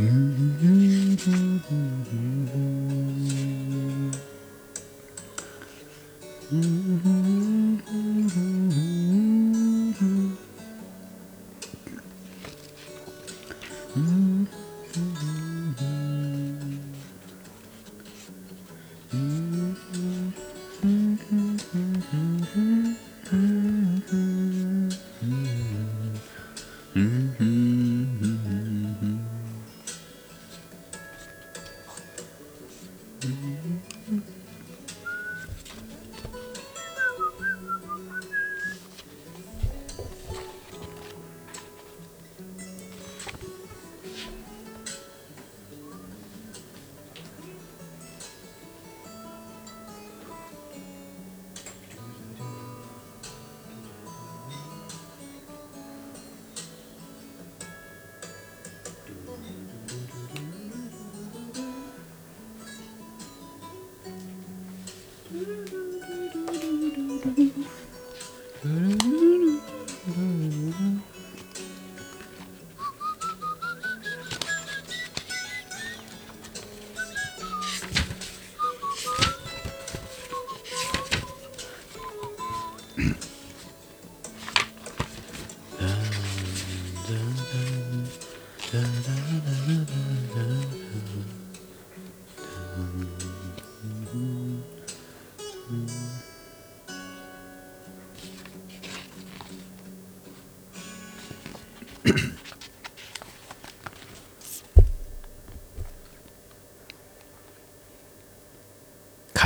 Mm-hmm.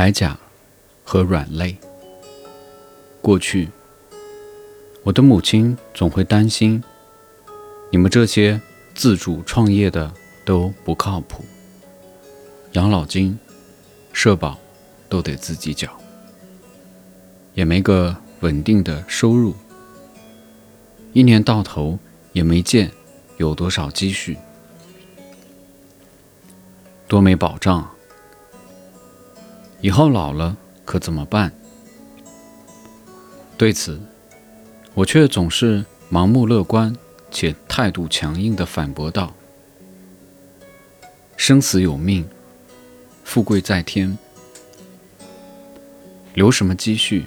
铠甲和软肋。过去，我的母亲总会担心，你们这些自主创业的都不靠谱，养老金、社保都得自己缴，也没个稳定的收入，一年到头也没见有多少积蓄，多没保障啊。以后老了可怎么办？对此，我却总是盲目乐观且态度强硬地反驳道：“生死有命，富贵在天，留什么积蓄，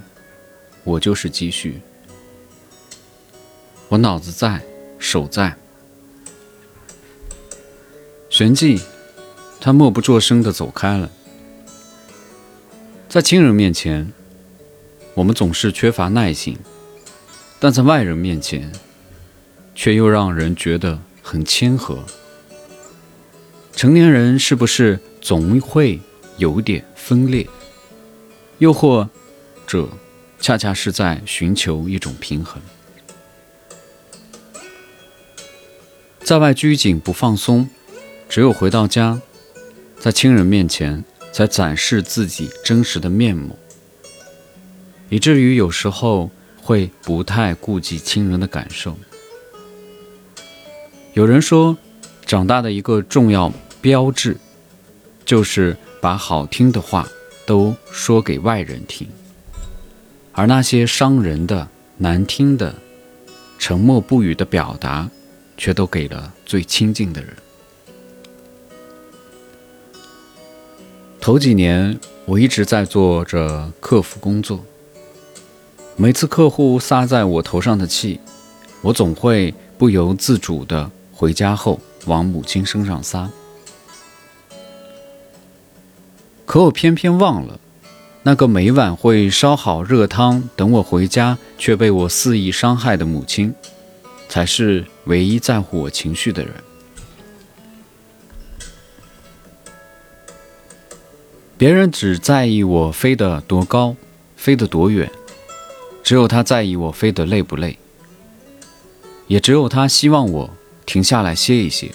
我就是积蓄。我脑子在，手在。”旋即，他默不作声地走开了。在亲人面前，我们总是缺乏耐心；但在外人面前，却又让人觉得很谦和。成年人是不是总会有点分裂？又或者，恰恰是在寻求一种平衡？在外拘谨不放松，只有回到家，在亲人面前。才展示自己真实的面目，以至于有时候会不太顾及亲人的感受。有人说，长大的一个重要标志，就是把好听的话都说给外人听，而那些伤人的、难听的、沉默不语的表达，却都给了最亲近的人。头几年，我一直在做着客服工作。每次客户撒在我头上的气，我总会不由自主地回家后往母亲身上撒。可我偏偏忘了，那个每晚会烧好热汤等我回家，却被我肆意伤害的母亲，才是唯一在乎我情绪的人。别人只在意我飞得多高，飞得多远，只有他在意我飞得累不累，也只有他希望我停下来歇一歇。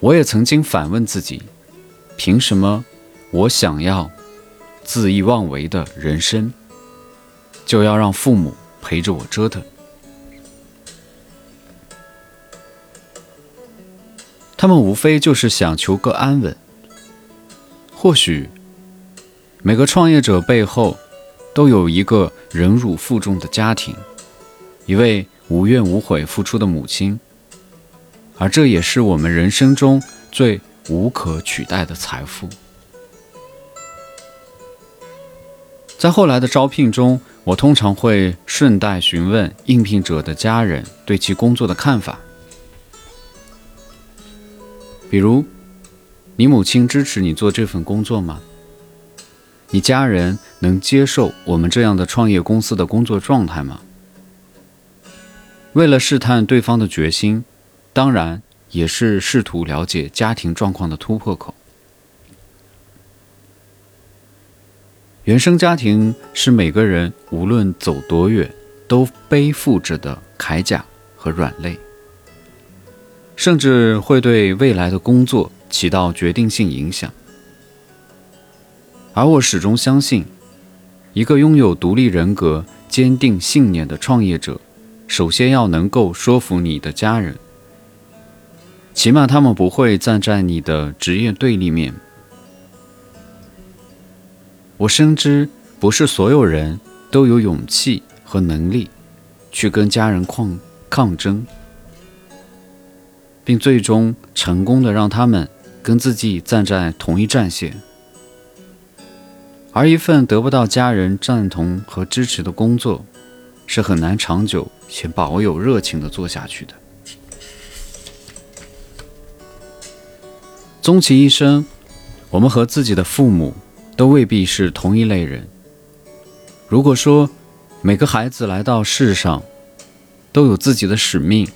我也曾经反问自己：凭什么我想要恣意妄为的人生，就要让父母陪着我折腾？他们无非就是想求个安稳。或许，每个创业者背后都有一个忍辱负重的家庭，一位无怨无悔付出的母亲，而这也是我们人生中最无可取代的财富。在后来的招聘中，我通常会顺带询问应聘者的家人对其工作的看法，比如：“你母亲支持你做这份工作吗？你家人能接受我们这样的创业公司的工作状态吗？”为了试探对方的决心，当然也是试图了解家庭状况的突破口。原生家庭是每个人无论走多远都背负着的铠甲和软肋，甚至会对未来的工作起到决定性影响。而我始终相信，一个拥有独立人格、坚定信念的创业者，首先要能够说服你的家人，起码他们不会站在你的职业对立面。我深知，不是所有人都有勇气和能力去跟家人抗抗争，并最终成功的让他们跟自己站在同一战线。而一份得不到家人赞同和支持的工作，是很难长久且保有热情的做下去的。终其一生，我们和自己的父母。都未必是同一类人。如果说每个孩子来到世上都有自己的使命，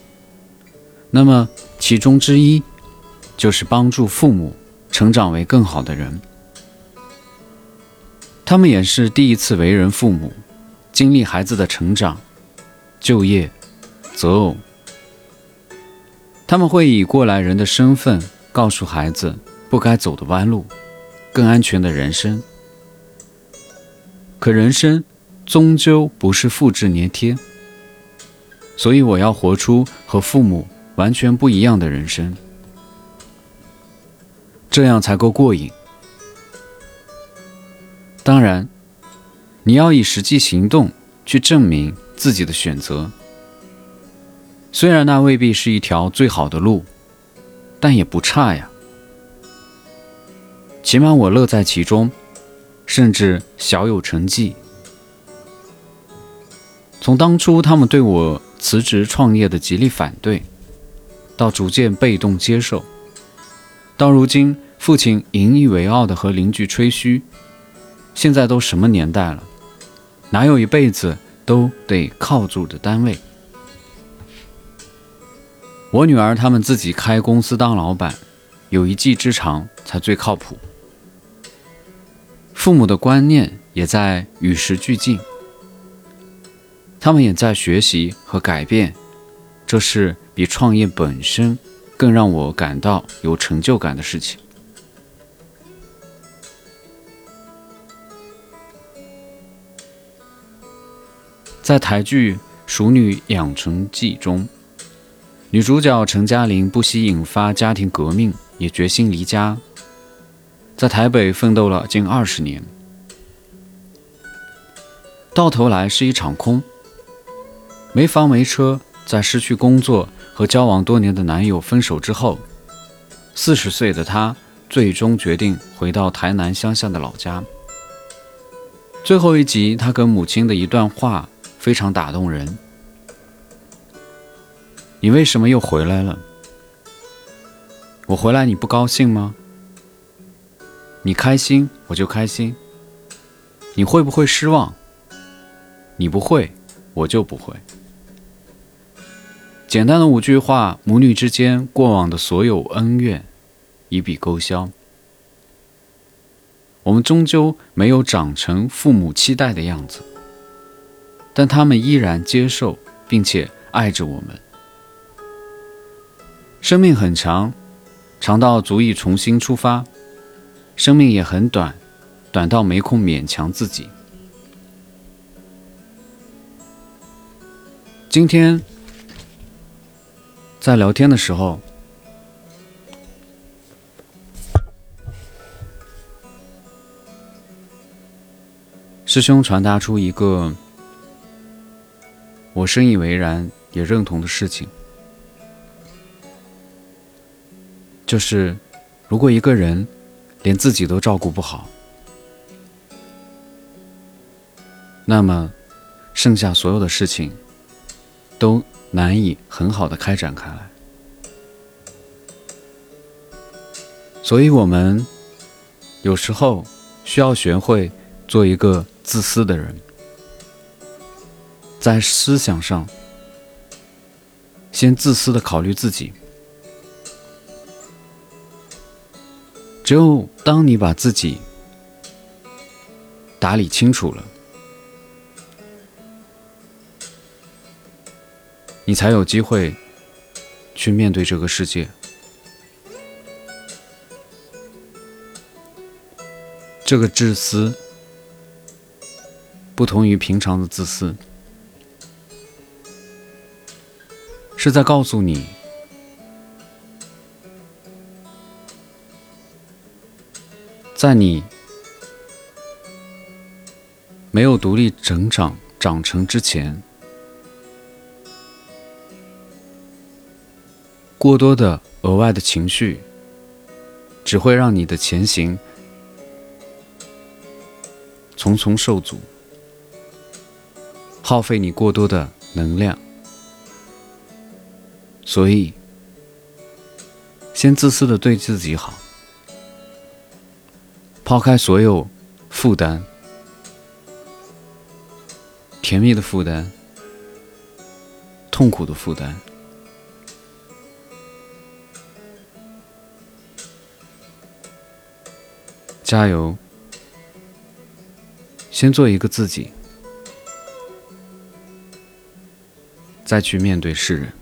那么其中之一就是帮助父母成长为更好的人。他们也是第一次为人父母，经历孩子的成长、就业、择偶。他们会以过来人的身份告诉孩子不该走的弯路。更安全的人生，可人生终究不是复制粘贴，所以我要活出和父母完全不一样的人生，这样才够过瘾。当然，你要以实际行动去证明自己的选择，虽然那未必是一条最好的路，但也不差呀。起码我乐在其中，甚至小有成绩。从当初他们对我辞职创业的极力反对，到逐渐被动接受，到如今父亲引以为傲的和邻居吹嘘，现在都什么年代了，哪有一辈子都得靠住的单位？我女儿他们自己开公司当老板，有一技之长才最靠谱。父母的观念也在与时俱进，他们也在学习和改变，这是比创业本身更让我感到有成就感的事情。在台剧《熟女养成记》中，女主角陈嘉玲不惜引发家庭革命，也决心离家。在台北奋斗了近二十年，到头来是一场空。没房没车，在失去工作和交往多年的男友分手之后，四十岁的她最终决定回到台南乡下的老家。最后一集，她跟母亲的一段话非常打动人：“你为什么又回来了？我回来你不高兴吗？”你开心，我就开心。你会不会失望？你不会，我就不会。简单的五句话，母女之间过往的所有恩怨一笔勾销。我们终究没有长成父母期待的样子，但他们依然接受并且爱着我们。生命很长，长到足以重新出发。生命也很短，短到没空勉强自己。今天在聊天的时候，师兄传达出一个我深以为然也认同的事情，就是如果一个人连自己都照顾不好，那么剩下所有的事情都难以很好的开展开来。所以，我们有时候需要学会做一个自私的人，在思想上先自私的考虑自己。只有当你把自己打理清楚了，你才有机会去面对这个世界。这个自私不同于平常的自私，是在告诉你，在你没有独立成长、长成之前，过多的额外的情绪，只会让你的前行。重重受阻，耗费你过多的能量，所以先自私的对自己好，抛开所有负担，甜蜜的负担，痛苦的负担，加油！先做一个自己，再去面对世人。